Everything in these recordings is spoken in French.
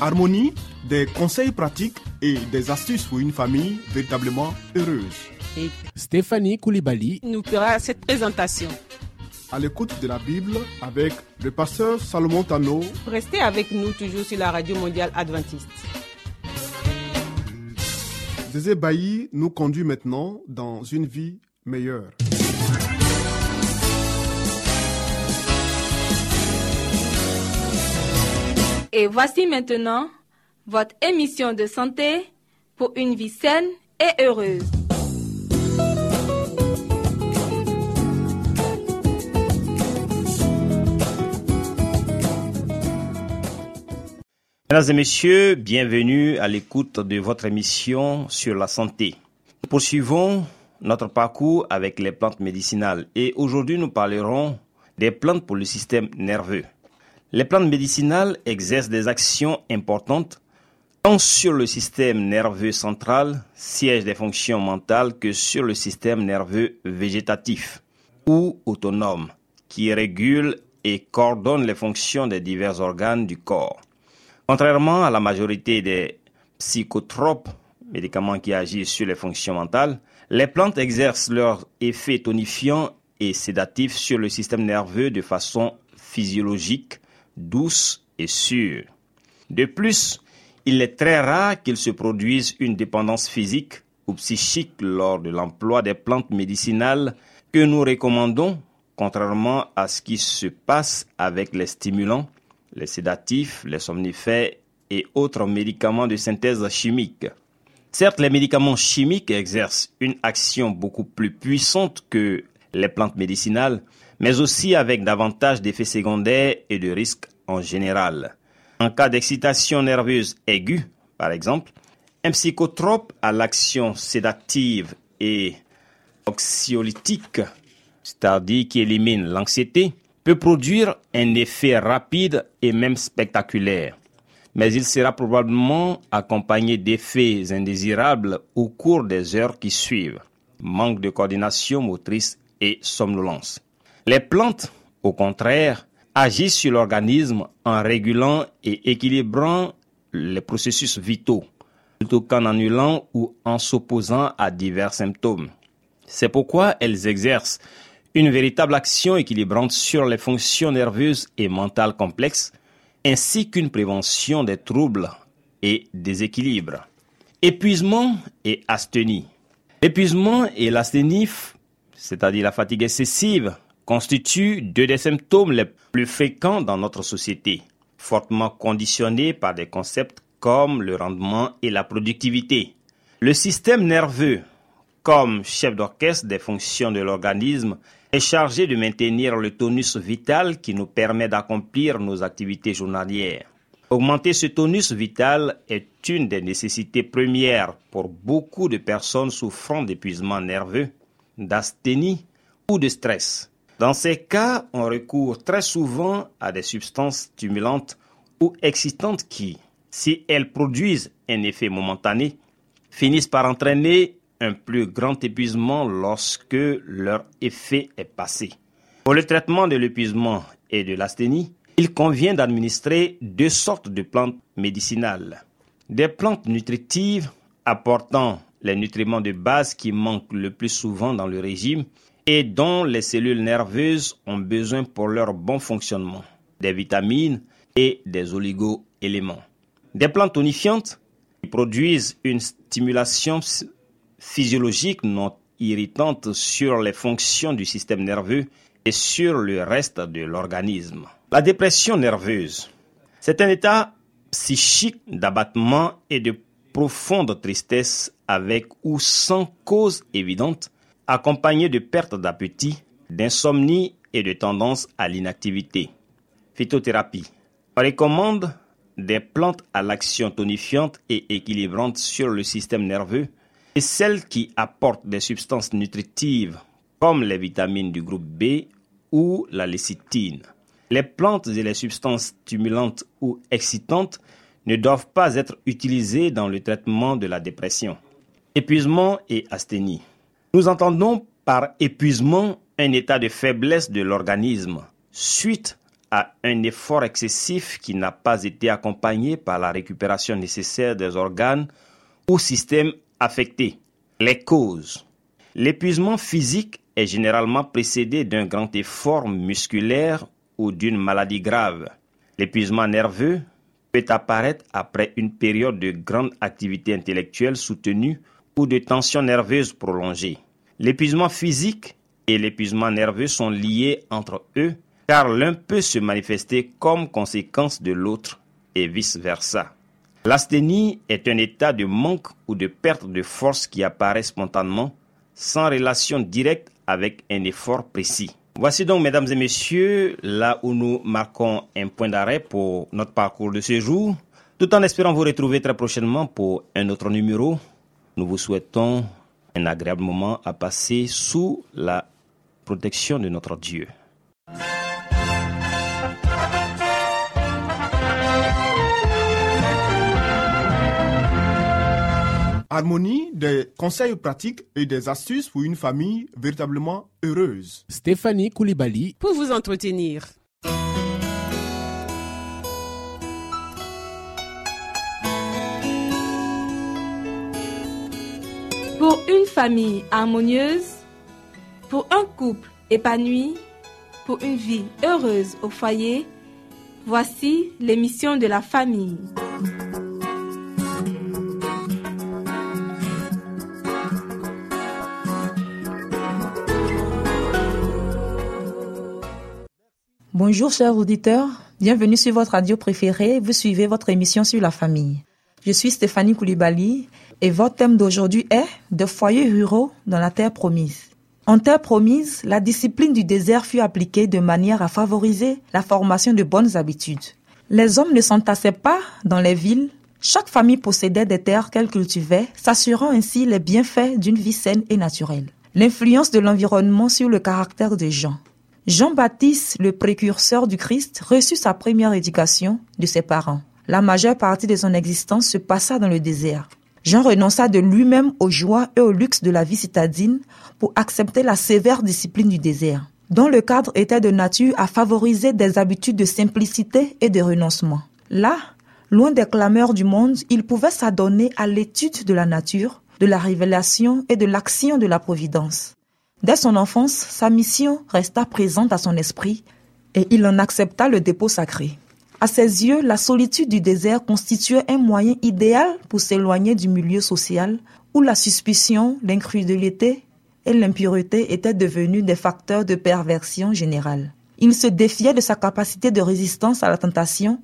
Harmonie, des conseils pratiques et des astuces pour une famille véritablement heureuse. et Stéphanie Koulibaly, nous fera cette présentation. À l'écoute de la Bible avec le pasteur Salomon Tano, Restez avec nous toujours sur la radio mondiale adventiste. Zézé Bailly nous conduit maintenant dans une vie meilleure. Et voici maintenant votre émission de santé pour une vie saine et heureuse. Mesdames et messieurs, bienvenue à l'écoute de votre émission sur la santé. Nous poursuivons notre parcours avec les plantes médicinales et aujourd'hui nous parlerons des plantes pour le système nerveux. Les plantes médicinales exercent des actions importantes tant sur le système nerveux central, siège des fonctions mentales, que sur le système nerveux végétatif ou autonome, qui régule et coordonne les fonctions des divers organes du corps. Contrairement à la majorité des psychotropes, médicaments qui agissent sur les fonctions mentales, les plantes exercent leur effet tonifiant et sédatif sur le système nerveux de façon physiologique, douce et sûre. De plus, il est très rare qu'il se produise une dépendance physique ou psychique lors de l'emploi des plantes médicinales que nous recommandons, contrairement à ce qui se passe avec les stimulants, les sédatifs, les somnifères et autres médicaments de synthèse chimique. Certes, les médicaments chimiques exercent une action beaucoup plus puissante que les plantes médicinales, mais aussi avec davantage d'effets secondaires et de risques en général. En cas d'excitation nerveuse aiguë, par exemple, un psychotrope à l'action sédative et oxyolytique, c'est-à-dire qui élimine l'anxiété, peut produire un effet rapide et même spectaculaire. Mais il sera probablement accompagné d'effets indésirables au cours des heures qui suivent, manque de coordination motrice et somnolence. Les plantes, au contraire, agissent sur l'organisme en régulant et équilibrant les processus vitaux, plutôt qu'en annulant ou en s'opposant à divers symptômes. C'est pourquoi elles exercent une véritable action équilibrante sur les fonctions nerveuses et mentales complexes, ainsi qu'une prévention des troubles et déséquilibres. Épuisement et asthénie. L'épuisement et l'asthénie, c'est-à-dire la fatigue excessive, constituent deux des symptômes les plus fréquents dans notre société, fortement conditionnés par des concepts comme le rendement et la productivité. Le système nerveux, comme chef d'orchestre des fonctions de l'organisme, est chargé de maintenir le tonus vital qui nous permet d'accomplir nos activités journalières. Augmenter ce tonus vital est une des nécessités premières pour beaucoup de personnes souffrant d'épuisement nerveux, d'asthénie ou de stress. Dans ces cas, on recourt très souvent à des substances stimulantes ou excitantes qui, si elles produisent un effet momentané, finissent par entraîner un plus grand épuisement lorsque leur effet est passé. Pour le traitement de l'épuisement et de l'asthénie, il convient d'administrer deux sortes de plantes médicinales. Des plantes nutritives apportant les nutriments de base qui manquent le plus souvent dans le régime et dont les cellules nerveuses ont besoin pour leur bon fonctionnement, des vitamines et des oligo-éléments. Des plantes tonifiantes qui produisent une stimulation physiologique non irritante sur les fonctions du système nerveux et sur le reste de l'organisme. La dépression nerveuse, c'est un état psychique d'abattement et de profonde tristesse avec ou sans cause évidente, accompagné de perte d'appétit, d'insomnie et de tendance à l'inactivité. Phytothérapie. On recommande des plantes à l'action tonifiante et équilibrante sur le système nerveux, et celles qui apportent des substances nutritives comme les vitamines du groupe B ou la lécithine. Les plantes et les substances stimulantes ou excitantes ne doivent pas être utilisées dans le traitement de la dépression. Épuisement et asthénie. Nous entendons par épuisement un état de faiblesse de l'organisme suite à un effort excessif qui n'a pas été accompagné par la récupération nécessaire des organes ou systèmes affectés. Les causes. L'épuisement physique est généralement précédé d'un grand effort musculaire ou d'une maladie grave. L'épuisement nerveux peut apparaître après une période de grande activité intellectuelle soutenue ou de tension nerveuse prolongée. L'épuisement physique et l'épuisement nerveux sont liés entre eux car l'un peut se manifester comme conséquence de l'autre et vice-versa. L'asthénie est un état de manque ou de perte de force qui apparaît spontanément sans relation directe avec un effort précis. Voici donc, mesdames et messieurs, là où nous marquons un point d'arrêt pour notre parcours de ce jour, tout en espérant vous retrouver très prochainement pour un autre numéro. Nous vous souhaitons un agréable moment à passer sous la protection de notre Dieu. Harmonie, des conseils pratiques et des astuces pour une famille véritablement heureuse. Stéphanie Koulibaly Pour vous entretenir. Une famille harmonieuse, pour un couple épanoui, pour une vie heureuse au foyer, voici l'émission de la famille. Bonjour chers auditeurs, bienvenue sur votre radio préférée, vous suivez votre émission sur la famille. Je suis Stéphanie Koulibaly et votre thème d'aujourd'hui est de foyers ruraux dans la terre promise. En terre promise, la discipline du désert fut appliquée de manière à favoriser la formation de bonnes habitudes. Les hommes ne s'entassaient pas dans les villes, chaque famille possédait des terres qu'elle cultivait, s'assurant ainsi les bienfaits d'une vie saine et naturelle. L'influence de l'environnement sur le caractère des gens. Jean-Baptiste, le précurseur du Christ, reçut sa première éducation de ses parents. La majeure partie de son existence se passa dans le désert. Jean renonça de lui-même aux joies et au luxe de la vie citadine pour accepter la sévère discipline du désert, dont le cadre était de nature à favoriser des habitudes de simplicité et de renoncement. Là, loin des clameurs du monde, il pouvait s'adonner à l'étude de la nature, de la révélation et de l'action de la providence. Dès son enfance, sa mission resta présente à son esprit et il en accepta le dépôt sacré. À ses yeux, la solitude du désert constituait un moyen idéal pour s'éloigner du milieu social où la suspicion, l'incrédulité et l'impureté étaient devenus des facteurs de perversion générale. Il se défiait de sa capacité de résistance à la tentation.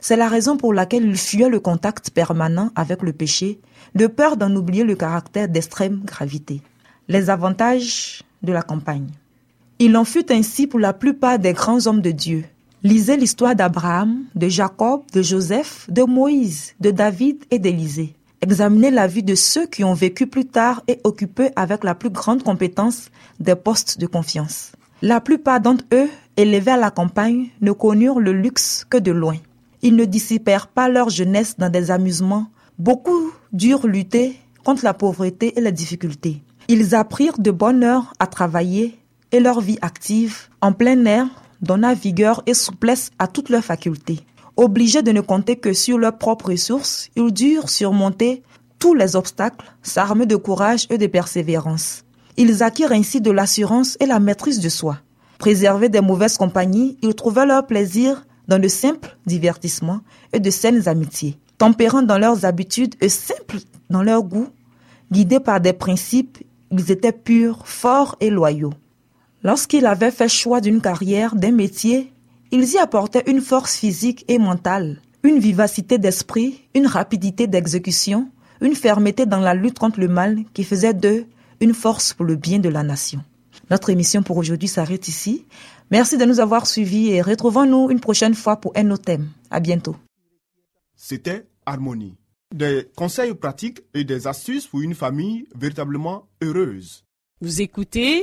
C'est la raison pour laquelle il fuyait le contact permanent avec le péché, de peur d'en oublier le caractère d'extrême gravité les avantages de la campagne. Il en fut ainsi pour la plupart des grands hommes de Dieu. Lisez l'histoire d'Abraham, de Jacob, de Joseph, de Moïse, de David et d'Élisée. Examinez la vie de ceux qui ont vécu plus tard et occupé avec la plus grande compétence des postes de confiance. La plupart d'entre eux, élevés à la campagne, ne connurent le luxe que de loin. Ils ne dissipèrent pas leur jeunesse dans des amusements. Beaucoup durent lutter contre la pauvreté et les difficultés. Ils apprirent de bonne heure à travailler et leur vie active, en plein air, donna vigueur et souplesse à toutes leurs facultés. Obligés de ne compter que sur leurs propres ressources, ils durent surmonter tous les obstacles, s'armer de courage et de persévérance. Ils acquirent ainsi de l'assurance et la maîtrise de soi. Préservés des mauvaises compagnies, ils trouvaient leur plaisir dans de simples divertissements et de saines amitiés. Tempérants dans leurs habitudes et simples dans leur goût, guidés par des principes ils étaient purs, forts et loyaux. Lorsqu'ils avaient fait choix d'une carrière, d'un métier, ils y apportaient une force physique et mentale, une vivacité d'esprit, une rapidité d'exécution, une fermeté dans la lutte contre le mal qui faisait d'eux une force pour le bien de la nation. Notre émission pour aujourd'hui s'arrête ici. Merci de nous avoir suivis et retrouvons-nous une prochaine fois pour un autre thème. À bientôt. C'était Harmonie des conseils pratiques et des astuces pour une famille véritablement heureuse. Vous écoutez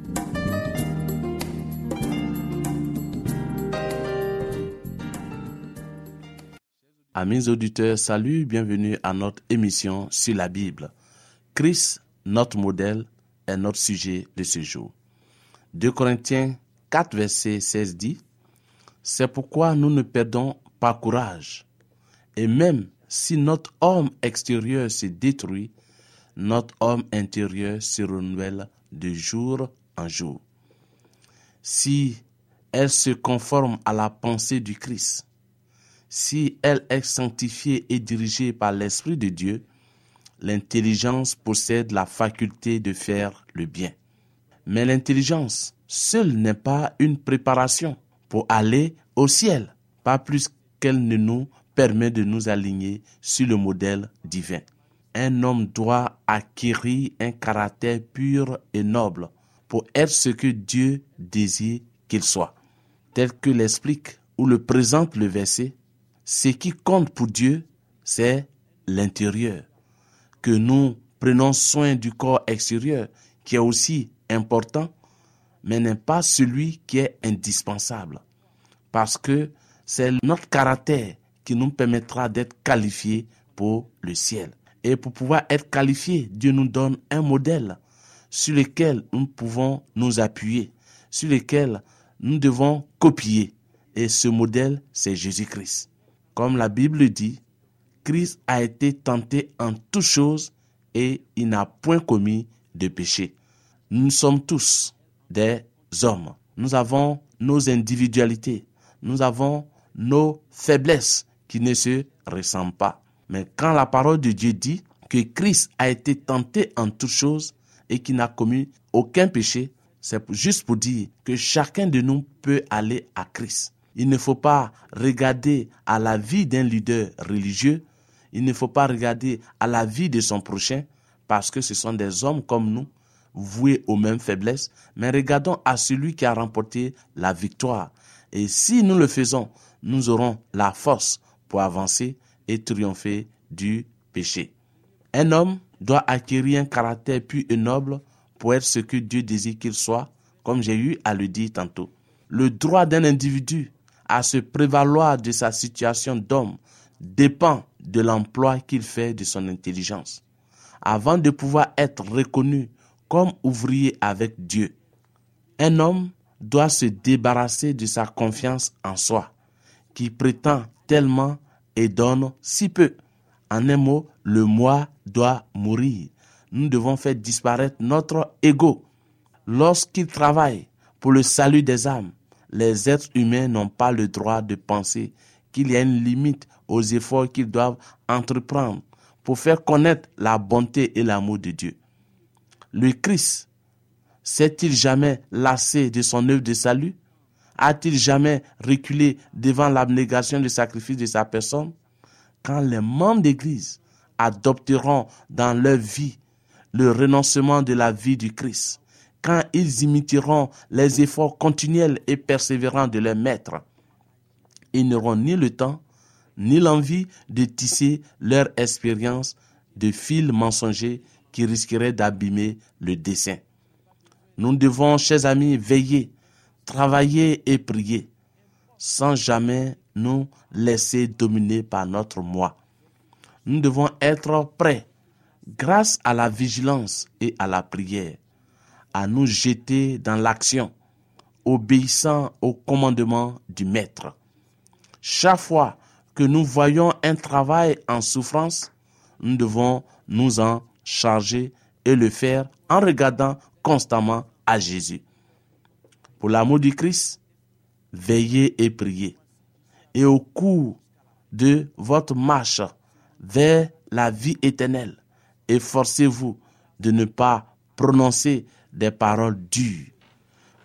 Amis auditeurs, salut, bienvenue à notre émission sur la Bible. Christ, notre modèle, est notre sujet de ce jour. 2 Corinthiens 4, verset 16 dit, C'est pourquoi nous ne perdons pas courage. Et même si notre homme extérieur se détruit, notre homme intérieur se renouvelle de jour en jour. Si elle se conforme à la pensée du Christ, si elle est sanctifiée et dirigée par l'Esprit de Dieu, l'intelligence possède la faculté de faire le bien. Mais l'intelligence seule n'est pas une préparation pour aller au ciel, pas plus qu'elle ne nous permet de nous aligner sur le modèle divin. Un homme doit acquérir un caractère pur et noble pour être ce que Dieu désire qu'il soit. Tel que l'explique ou le présente le verset, ce qui compte pour Dieu, c'est l'intérieur. Que nous prenons soin du corps extérieur, qui est aussi important, mais n'est pas celui qui est indispensable. Parce que c'est notre caractère qui nous permettra d'être qualifiés pour le ciel. Et pour pouvoir être qualifiés, Dieu nous donne un modèle sur lequel nous pouvons nous appuyer, sur lequel nous devons copier. Et ce modèle, c'est Jésus-Christ. Comme la Bible dit, Christ a été tenté en toutes choses et il n'a point commis de péché. Nous sommes tous des hommes. Nous avons nos individualités. Nous avons nos faiblesses qui ne se ressemblent pas. Mais quand la parole de Dieu dit que Christ a été tenté en toutes choses et qu'il n'a commis aucun péché, c'est juste pour dire que chacun de nous peut aller à Christ. Il ne faut pas regarder à la vie d'un leader religieux, il ne faut pas regarder à la vie de son prochain, parce que ce sont des hommes comme nous, voués aux mêmes faiblesses, mais regardons à celui qui a remporté la victoire. Et si nous le faisons, nous aurons la force pour avancer et triompher du péché. Un homme doit acquérir un caractère plus et noble pour être ce que Dieu désire qu'il soit, comme j'ai eu à le dire tantôt. Le droit d'un individu à se prévaloir de sa situation d'homme dépend de l'emploi qu'il fait de son intelligence. Avant de pouvoir être reconnu comme ouvrier avec Dieu, un homme doit se débarrasser de sa confiance en soi, qui prétend tellement et donne si peu. En un mot, le moi doit mourir. Nous devons faire disparaître notre ego. Lorsqu'il travaille pour le salut des âmes, les êtres humains n'ont pas le droit de penser qu'il y a une limite aux efforts qu'ils doivent entreprendre pour faire connaître la bonté et l'amour de Dieu. Le Christ s'est-il jamais lassé de son œuvre de salut? A-t-il jamais reculé devant l'abnégation du sacrifice de sa personne? Quand les membres d'Église adopteront dans leur vie le renoncement de la vie du Christ, quand ils imiteront les efforts continuels et persévérants de leur maître, ils n'auront ni le temps, ni l'envie de tisser leur expérience de fils mensongers qui risqueraient d'abîmer le dessin. Nous devons, chers amis, veiller, travailler et prier, sans jamais nous laisser dominer par notre moi. Nous devons être prêts, grâce à la vigilance et à la prière, à nous jeter dans l'action, obéissant au commandement du Maître. Chaque fois que nous voyons un travail en souffrance, nous devons nous en charger et le faire en regardant constamment à Jésus. Pour l'amour du Christ, veillez et priez. Et au cours de votre marche vers la vie éternelle, efforcez-vous de ne pas prononcer des paroles dures.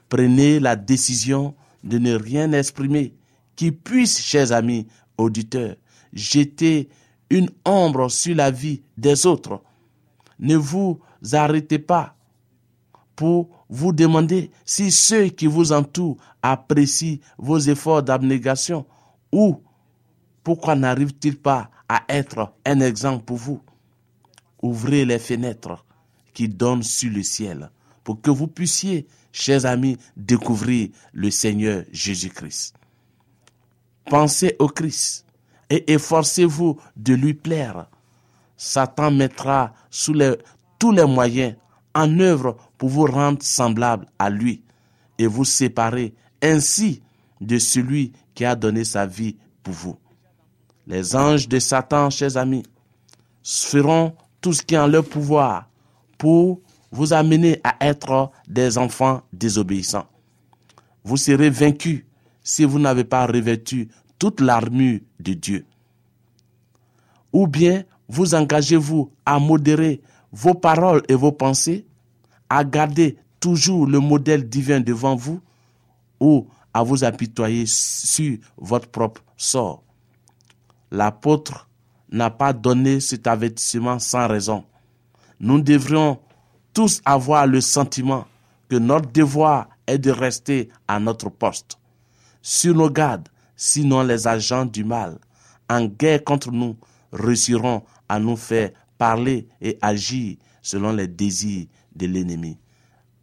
Prenez la décision de ne rien exprimer qui puisse, chers amis auditeurs, jeter une ombre sur la vie des autres. Ne vous arrêtez pas pour vous demander si ceux qui vous entourent apprécient vos efforts d'abnégation ou pourquoi n'arrive-t-il pas à être un exemple pour vous? Ouvrez les fenêtres qui donnent sur le ciel pour que vous puissiez, chers amis, découvrir le Seigneur Jésus-Christ. Pensez au Christ et efforcez-vous de lui plaire. Satan mettra sous tous les moyens en œuvre pour vous rendre semblable à lui et vous séparer ainsi de celui qui a donné sa vie pour vous. Les anges de Satan, chers amis, feront tout ce qui est en leur pouvoir pour vous amener à être des enfants désobéissants. Vous serez vaincus si vous n'avez pas revêtu toute l'armure de Dieu. Ou bien vous engagez-vous à modérer vos paroles et vos pensées, à garder toujours le modèle divin devant vous, ou à vous apitoyer sur votre propre sort. L'apôtre n'a pas donné cet avertissement sans raison. Nous devrions tous avoir le sentiment que notre devoir est de rester à notre poste, sur nos gardes, sinon les agents du mal, en guerre contre nous, réussiront à nous faire parler et agir selon les désirs de l'ennemi.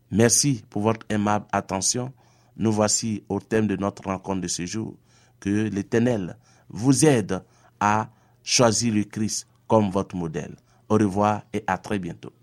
Merci pour votre aimable attention. Nous voici au thème de notre rencontre de ce jour. Que l'Éternel vous aide à choisir le Christ comme votre modèle. Au revoir et à très bientôt.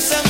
some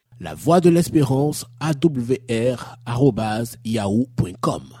la voix de l'espérance awr@yahoo.com.